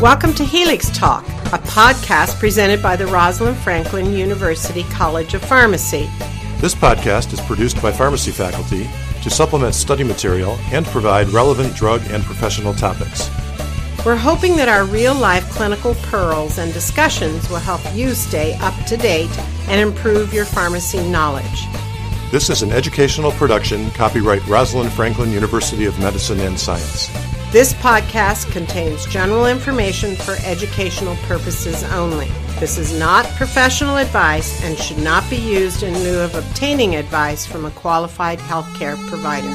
Welcome to Helix Talk, a podcast presented by the Rosalind Franklin University College of Pharmacy. This podcast is produced by pharmacy faculty to supplement study material and provide relevant drug and professional topics. We're hoping that our real life clinical pearls and discussions will help you stay up to date and improve your pharmacy knowledge. This is an educational production, copyright Rosalind Franklin University of Medicine and Science. This podcast contains general information for educational purposes only. This is not professional advice and should not be used in lieu of obtaining advice from a qualified healthcare provider.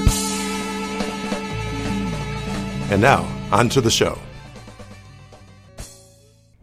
And now, on to the show.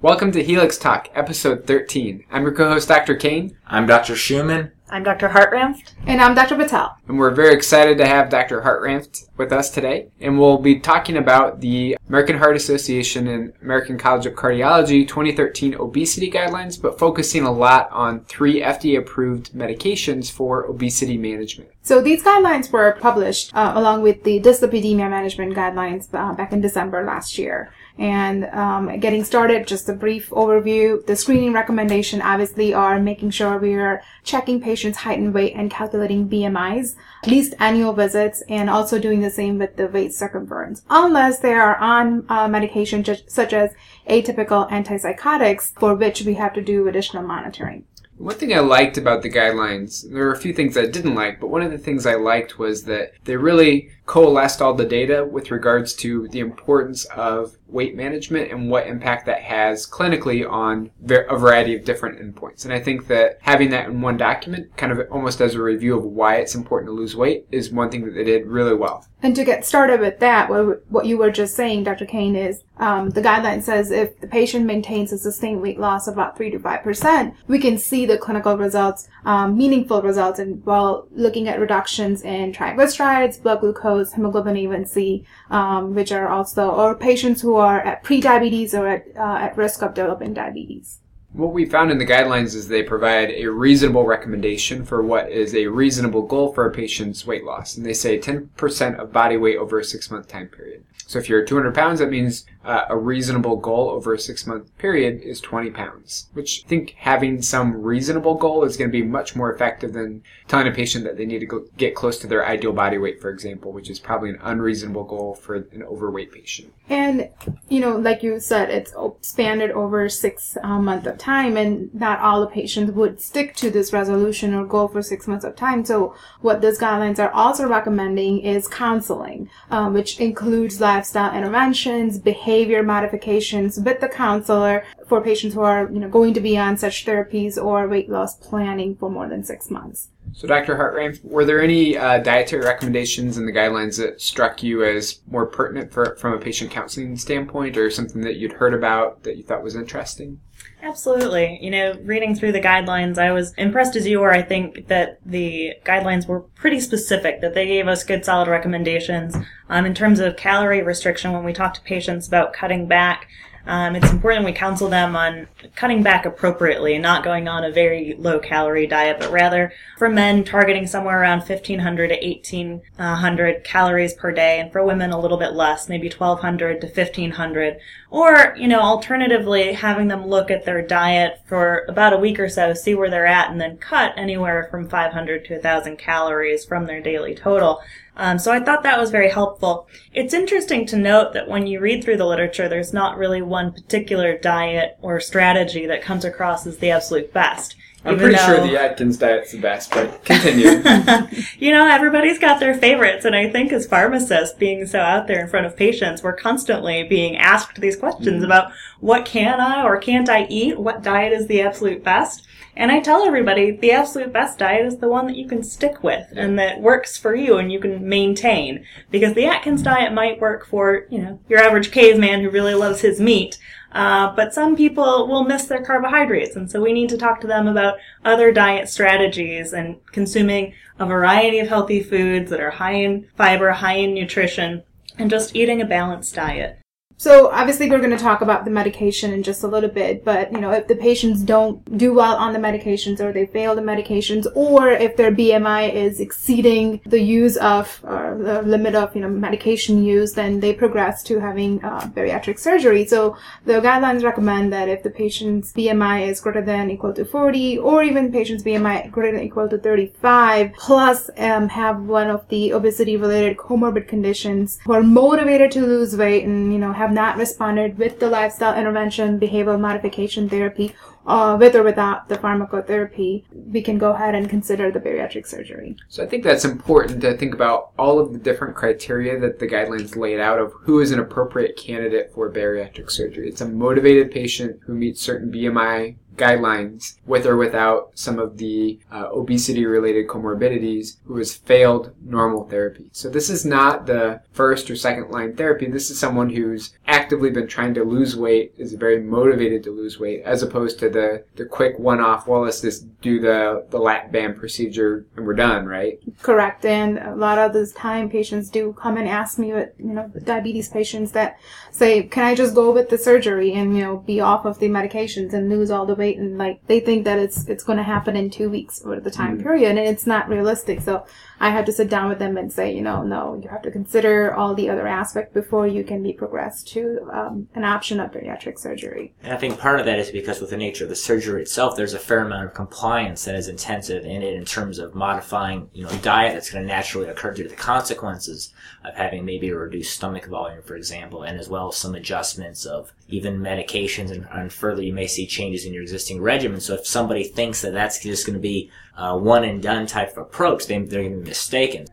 Welcome to Helix Talk, episode 13. I'm your co host, Dr. Kane, I'm Dr. Schumann. I'm Dr. Hartranft. And I'm Dr. Patel. and we're very excited to have Dr. Hartranft with us today. And we'll be talking about the American Heart Association and American College of Cardiology 2013 obesity guidelines, but focusing a lot on three FDA approved medications for obesity management. So these guidelines were published uh, along with the dyslipidemia management guidelines uh, back in December last year. And um, getting started, just a brief overview. The screening recommendation obviously are making sure we are checking patients' height and weight and calculating BMIs, at least annual visits, and also doing the same with the weight circumference. Unless they are on uh, medication such as atypical antipsychotics, for which we have to do additional monitoring. One thing I liked about the guidelines, there were a few things I didn't like, but one of the things I liked was that they really coalesced all the data with regards to the importance of weight management and what impact that has clinically on a variety of different endpoints. And I think that having that in one document, kind of almost as a review of why it's important to lose weight, is one thing that they did really well. And to get started with that, what, you were just saying, Dr. Kane, is um, the guideline says if the patient maintains a sustained weight loss of about 3 to 5%, we can see the clinical results, um, meaningful results, and while looking at reductions in triglycerides, blood glucose, hemoglobin A1C, um, which are also, or patients who are at pre-diabetes or at, uh, at risk of developing diabetes. What we found in the guidelines is they provide a reasonable recommendation for what is a reasonable goal for a patient's weight loss. And they say 10% of body weight over a six month time period. So if you're 200 pounds, that means uh, a reasonable goal over a six month period is 20 pounds, which I think having some reasonable goal is going to be much more effective than telling a patient that they need to get close to their ideal body weight, for example, which is probably an unreasonable goal for an overweight patient. And, you know, like you said, it's expanded over six uh, months of time, and not all the patients would stick to this resolution or goal for six months of time. So, what these guidelines are also recommending is counseling, um, which includes lifestyle interventions, behavior modifications with the counselor for patients who are, you know, going to be on such therapies or weight loss planning for more than six months. So, Dr. Hartranft, were there any uh, dietary recommendations in the guidelines that struck you as more pertinent for, from a patient counseling standpoint, or something that you'd heard about that you thought was interesting? Absolutely. You know, reading through the guidelines, I was impressed as you were. I think that the guidelines were pretty specific, that they gave us good solid recommendations. Um, in terms of calorie restriction, when we talk to patients about cutting back, um, it's important we counsel them on cutting back appropriately, and not going on a very low calorie diet, but rather for men targeting somewhere around 1500 to 1800 calories per day, and for women a little bit less, maybe 1200 to 1500. Or, you know, alternatively, having them look at their diet for about a week or so, see where they're at, and then cut anywhere from 500 to 1000 calories from their daily total. Um, so I thought that was very helpful. It's interesting to note that when you read through the literature, there's not really one particular diet or strategy that comes across as the absolute best. I'm pretty sure the Atkins diet's the best, but continue. you know, everybody's got their favorites, and I think as pharmacists, being so out there in front of patients, we're constantly being asked these questions about what can I or can't I eat? What diet is the absolute best? And I tell everybody the absolute best diet is the one that you can stick with and that works for you and you can maintain. Because the Atkins diet might work for, you know, your average caveman who really loves his meat. Uh, but some people will miss their carbohydrates, and so we need to talk to them about other diet strategies and consuming a variety of healthy foods that are high in fiber, high in nutrition, and just eating a balanced diet. So obviously we're going to talk about the medication in just a little bit, but you know, if the patients don't do well on the medications or they fail the medications or if their BMI is exceeding the use of uh, the limit of, you know, medication use, then they progress to having uh, bariatric surgery. So the guidelines recommend that if the patient's BMI is greater than equal to 40 or even patient's BMI greater than equal to 35 plus um, have one of the obesity related comorbid conditions who are motivated to lose weight and, you know, have have not responded with the lifestyle intervention, behavioral modification therapy, uh, with or without the pharmacotherapy, we can go ahead and consider the bariatric surgery. So I think that's important to think about all of the different criteria that the guidelines laid out of who is an appropriate candidate for bariatric surgery. It's a motivated patient who meets certain BMI guidelines with or without some of the uh, obesity related comorbidities who has failed normal therapy. So this is not the first or second line therapy. This is someone who's actively been trying to lose weight, is very motivated to lose weight, as opposed to the, the quick one off, well, let's just do the, the lap band procedure and we're done, right? Correct. And a lot of the time patients do come and ask me, you know, diabetes patients that say, can I just go with the surgery and, you know, be off of the medications and lose all the weight and like they think that it's it's going to happen in two weeks or the time mm. period and it's not realistic. So i have to sit down with them and say you know no you have to consider all the other aspects before you can be progressed to um, an option of bariatric surgery and i think part of that is because with the nature of the surgery itself there's a fair amount of compliance that is intensive in it in terms of modifying you know diet that's going to naturally occur due to the consequences of having maybe a reduced stomach volume for example and as well as some adjustments of even medications and, and further you may see changes in your existing regimen. So if somebody thinks that that's just going to be a one and done type of approach, they, they're going to mistaken.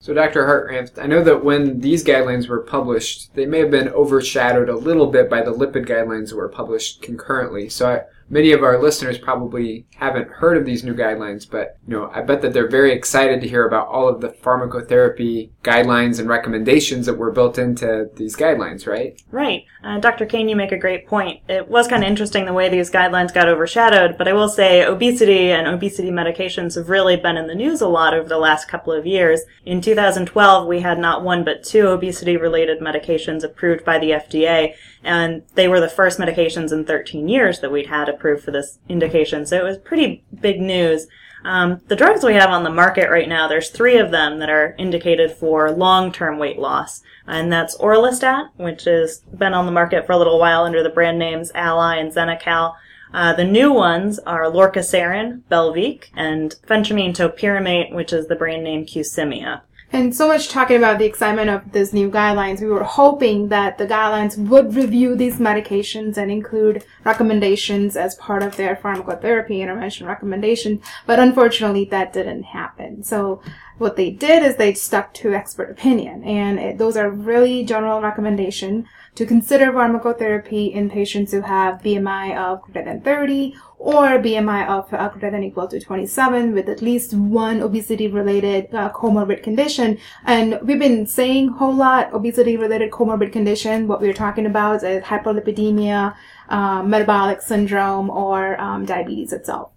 So, Dr. Hartranft, I know that when these guidelines were published, they may have been overshadowed a little bit by the lipid guidelines that were published concurrently. So, I, many of our listeners probably haven't heard of these new guidelines, but you know, I bet that they're very excited to hear about all of the pharmacotherapy guidelines and recommendations that were built into these guidelines, right? Right. Uh, Dr. Kane, you make a great point. It was kind of interesting the way these guidelines got overshadowed, but I will say obesity and obesity medications have really been in the news a lot over the last couple of years. In 2012, we had not one but two obesity related medications approved by the FDA, and they were the first medications in 13 years that we'd had approved for this indication. So it was pretty big news. Um, the drugs we have on the market right now, there's three of them that are indicated for long-term weight loss, and that's Orlistat, which has been on the market for a little while under the brand names Alli and Xenical. Uh, the new ones are Lorcaserin, Belviq, and phentermine topiramate, which is the brand name Qsymia. And so much talking about the excitement of these new guidelines, we were hoping that the guidelines would review these medications and include recommendations as part of their pharmacotherapy intervention recommendation, but unfortunately that didn't happen. So what they did is they stuck to expert opinion, and it, those are really general recommendation to consider pharmacotherapy in patients who have BMI of greater than 30 or BMI of uh, greater than equal to 27 with at least one obesity related uh, comorbid condition. And we've been saying a whole lot obesity related comorbid condition. What we're talking about is hyperlipidemia, uh, metabolic syndrome, or um, diabetes itself.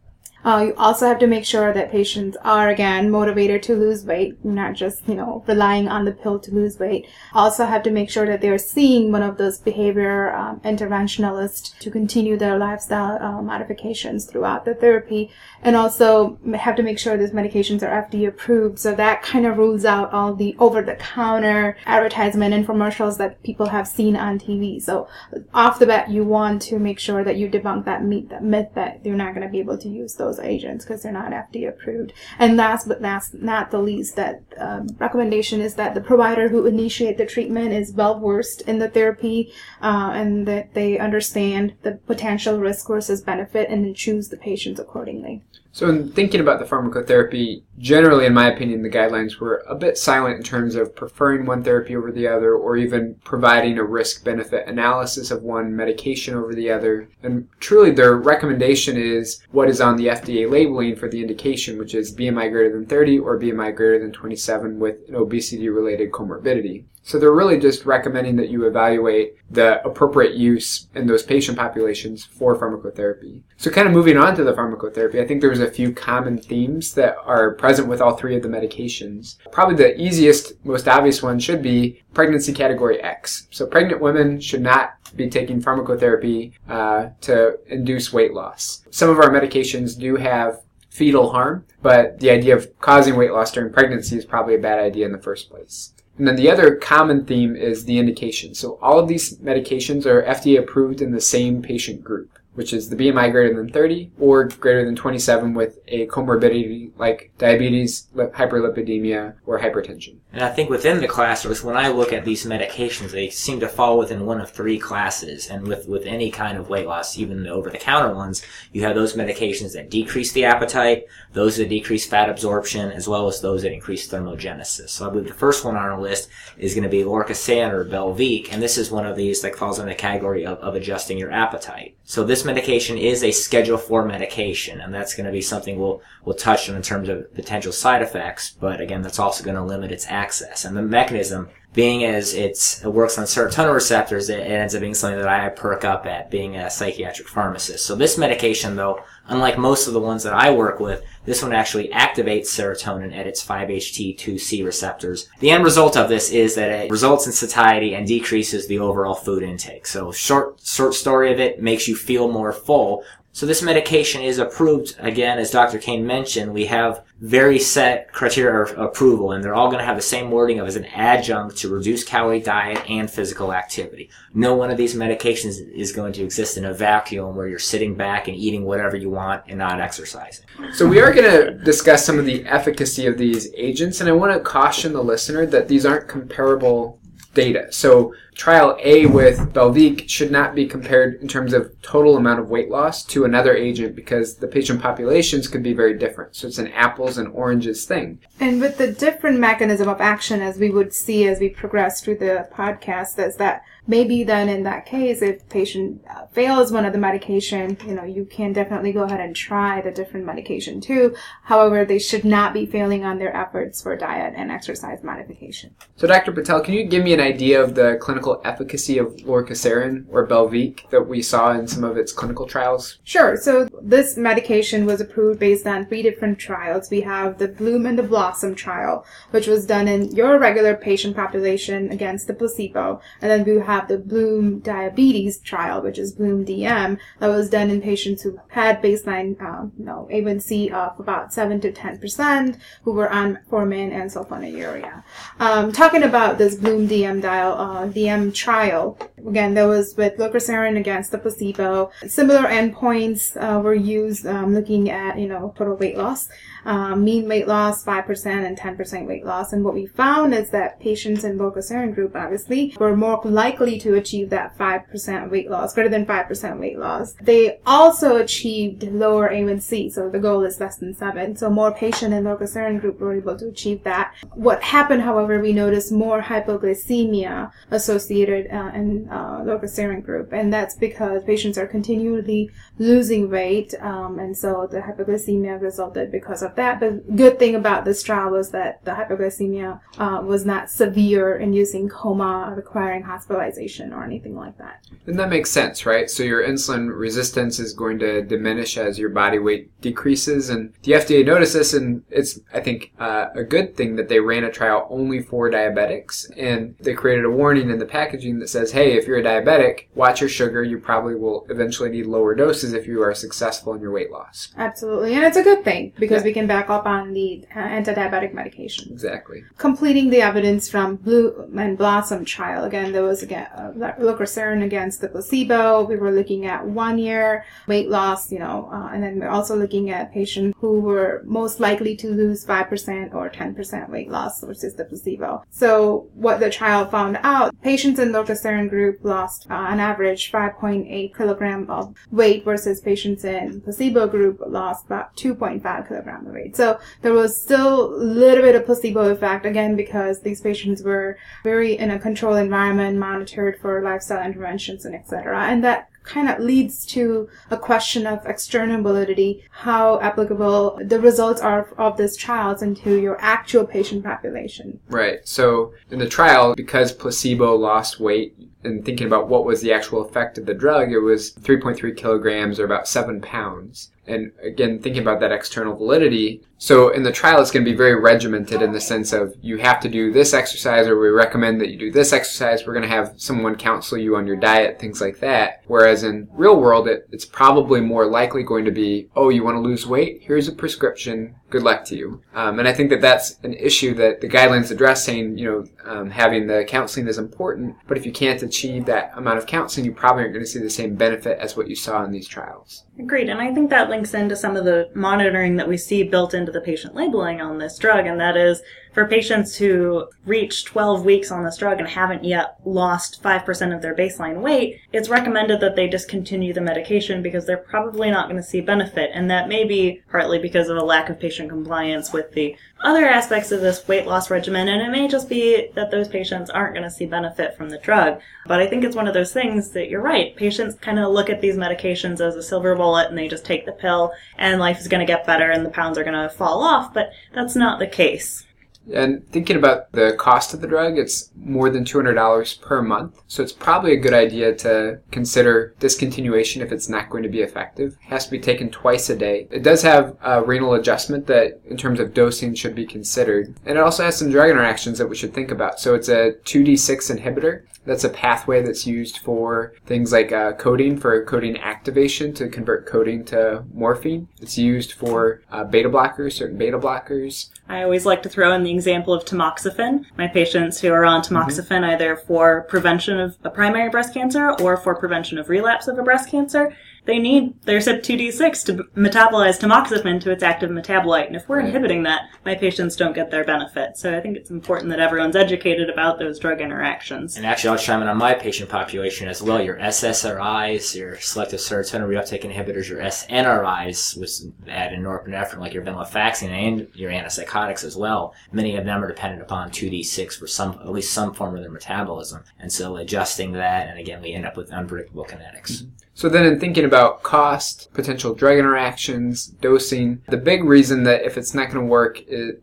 Uh, you also have to make sure that patients are again motivated to lose weight, not just you know relying on the pill to lose weight. Also have to make sure that they're seeing one of those behavior um, interventionalists to continue their lifestyle uh, modifications throughout the therapy, and also have to make sure these medications are FDA approved. So that kind of rules out all the over-the-counter advertisement infomercials that people have seen on TV. So off the bat, you want to make sure that you debunk that myth that, myth that you're not going to be able to use those those agents because they're not FDA approved. And last but last, not the least, that um, recommendation is that the provider who initiate the treatment is well versed in the therapy uh, and that they understand the potential risk versus benefit and then choose the patients accordingly. So, in thinking about the pharmacotherapy, generally, in my opinion, the guidelines were a bit silent in terms of preferring one therapy over the other or even providing a risk benefit analysis of one medication over the other. And truly, their recommendation is what is on the FDA labeling for the indication, which is BMI greater than 30 or BMI greater than 27 with an obesity related comorbidity. So they're really just recommending that you evaluate the appropriate use in those patient populations for pharmacotherapy. So kind of moving on to the pharmacotherapy, I think there's a few common themes that are present with all three of the medications. Probably the easiest, most obvious one should be pregnancy category X. So pregnant women should not be taking pharmacotherapy uh, to induce weight loss. Some of our medications do have fetal harm, but the idea of causing weight loss during pregnancy is probably a bad idea in the first place. And then the other common theme is the indication. So all of these medications are FDA approved in the same patient group which is the BMI greater than 30 or greater than 27 with a comorbidity like diabetes, hyperlipidemia, or hypertension. And I think within the class, when I look at these medications, they seem to fall within one of three classes. And with, with any kind of weight loss, even the over-the-counter ones, you have those medications that decrease the appetite, those that decrease fat absorption, as well as those that increase thermogenesis. So I believe the first one on our list is going to be Lorcaserin or Belviq, and this is one of these that falls in the category of, of adjusting your appetite. So this medication is a Schedule 4 medication, and that's going to be something we'll, we'll touch on in terms of potential side effects, but again, that's also going to limit its access. And the mechanism being as it's, it works on serotonin receptors, it, it ends up being something that I perk up at being a psychiatric pharmacist. So this medication, though, unlike most of the ones that I work with, this one actually activates serotonin at its 5-HT2C receptors. The end result of this is that it results in satiety and decreases the overall food intake. So short, short story of it makes you feel more full, so this medication is approved, again, as Dr. Kane mentioned, we have very set criteria of approval, and they're all going to have the same wording of as an adjunct to reduce calorie diet and physical activity. No one of these medications is going to exist in a vacuum where you're sitting back and eating whatever you want and not exercising. So we are going to discuss some of the efficacy of these agents, and I want to caution the listener that these aren't comparable data. So trial A with Belviq should not be compared in terms of total amount of weight loss to another agent because the patient populations could be very different. So it's an apples and oranges thing. And with the different mechanism of action as we would see as we progress through the podcast is that maybe then in that case, if patient uh, fails one of the medication, you know, you can definitely go ahead and try the different medication too. However, they should not be failing on their efforts for diet and exercise modification. So Dr. Patel, can you give me an idea of the clinical efficacy of lorcaserin or Belviq that we saw in some of its clinical trials? Sure. So this medication was approved based on three different trials. We have the Bloom and the Blossom trial, which was done in your regular patient population against the placebo. And then we have the Bloom diabetes trial, which is Bloom DM, that was done in patients who had baseline, um, you know, A1C of about 7 to 10%, who were on metformin and sulfonylurea. Um, talking about this Bloom DM dial, uh, DM trial, again, that was with lorcaserin against the placebo. Similar endpoints uh, were used um, looking at, you know, total weight loss um, mean weight loss 5% and 10% weight loss. And what we found is that patients in lorcaserin group obviously were more likely to achieve that 5% weight loss, greater than 5% weight loss. They also achieved lower A1C, so the goal is less than 7. So more patients in lorcaserin group were able to achieve that. What happened, however, we noticed more hypoglycemia associated uh, in uh, lorcaserin group, and that's because patients are continually losing weight, um, and so the hypoglycemia resulted because of of that. But good thing about this trial was that the hypoglycemia uh, was not severe inducing coma requiring hospitalization or anything like that. And that makes sense, right? So your insulin resistance is going to diminish as your body weight decreases. And the FDA noticed this, and it's, I think, uh, a good thing that they ran a trial only for diabetics. And they created a warning in the packaging that says, hey, if you're a diabetic, watch your sugar. You probably will eventually need lower doses if you are successful in your weight loss. Absolutely. And it's a good thing because yeah. we can back up on the uh, anti-diabetic medication. Exactly. Completing the evidence from Bloom and Blossom trial. Again, there was again uh, lorcaserin against the placebo. We were looking at one year weight loss, you know, uh, and then we're also looking at patients who were most likely to lose 5% or 10% weight loss versus the placebo. So what the trial found out, patients in lorcaserin group lost uh, on average 5.8 kilogram of weight versus patients in placebo group lost about 2.5 kilogram of weight. So there was still a little bit of placebo effect again because these patients were very in a controlled environment, monitored for lifestyle interventions and etc. And that kind of leads to a question of external validity, how applicable the results are of this trials into your actual patient population. Right. So in the trial, because placebo lost weight, and thinking about what was the actual effect of the drug, it was 3.3 kilograms or about 7 pounds. And again, thinking about that external validity. So in the trial, it's going to be very regimented in the sense of you have to do this exercise or we recommend that you do this exercise. We're going to have someone counsel you on your diet, things like that. Whereas in real world, it, it's probably more likely going to be, oh, you want to lose weight? Here's a prescription. Good luck to you. Um, and I think that that's an issue that the guidelines address saying, you know, um, having the counseling is important, but if you can't achieve that amount of counseling, you probably aren't going to see the same benefit as what you saw in these trials. Agreed. And I think that links into some of the monitoring that we see built into the patient labeling on this drug, and that is for patients who reach 12 weeks on this drug and haven't yet lost 5% of their baseline weight, it's recommended that they discontinue the medication because they're probably not going to see benefit. And that may be partly because of a lack of patient compliance with the other aspects of this weight loss regimen, and it may just be that those patients aren't going to see benefit from the drug. But I think it's one of those things that you're right. Patients kind of look at these medications as a silver bullet and they just take the pill and life is going to get better and the pounds are going to fall off, but that's not the case. And thinking about the cost of the drug, it's more than $200 per month. So it's probably a good idea to consider discontinuation if it's not going to be effective. It has to be taken twice a day. It does have a renal adjustment that, in terms of dosing, should be considered. And it also has some drug interactions that we should think about. So it's a 2D6 inhibitor. That's a pathway that's used for things like uh, codeine for codeine activation to convert codeine to morphine. It's used for uh, beta blockers, certain beta blockers. I always like to throw in the example of tamoxifen. My patients who are on tamoxifen either for prevention of a primary breast cancer or for prevention of relapse of a breast cancer, they need their CYP2D6 to metabolize tamoxifen to its active metabolite. And if we're Right. inhibiting that, my patients don't get their benefit. So I think it's important that everyone's educated about those drug interactions. And actually, I'll chime in on my patient population as well. Your SSRIs, your selective serotonin reuptake inhibitors, your SNRIs, which add in norepinephrine, like your venlafaxine, and your antipsychotics as well. Many of them are dependent upon 2D6 for some, at least some form of their metabolism. And so adjusting that, and again, we end up with unpredictable kinetics. Mm-hmm. So then in thinking about cost, potential drug interactions, dosing, the big reason that if it's not going to work is,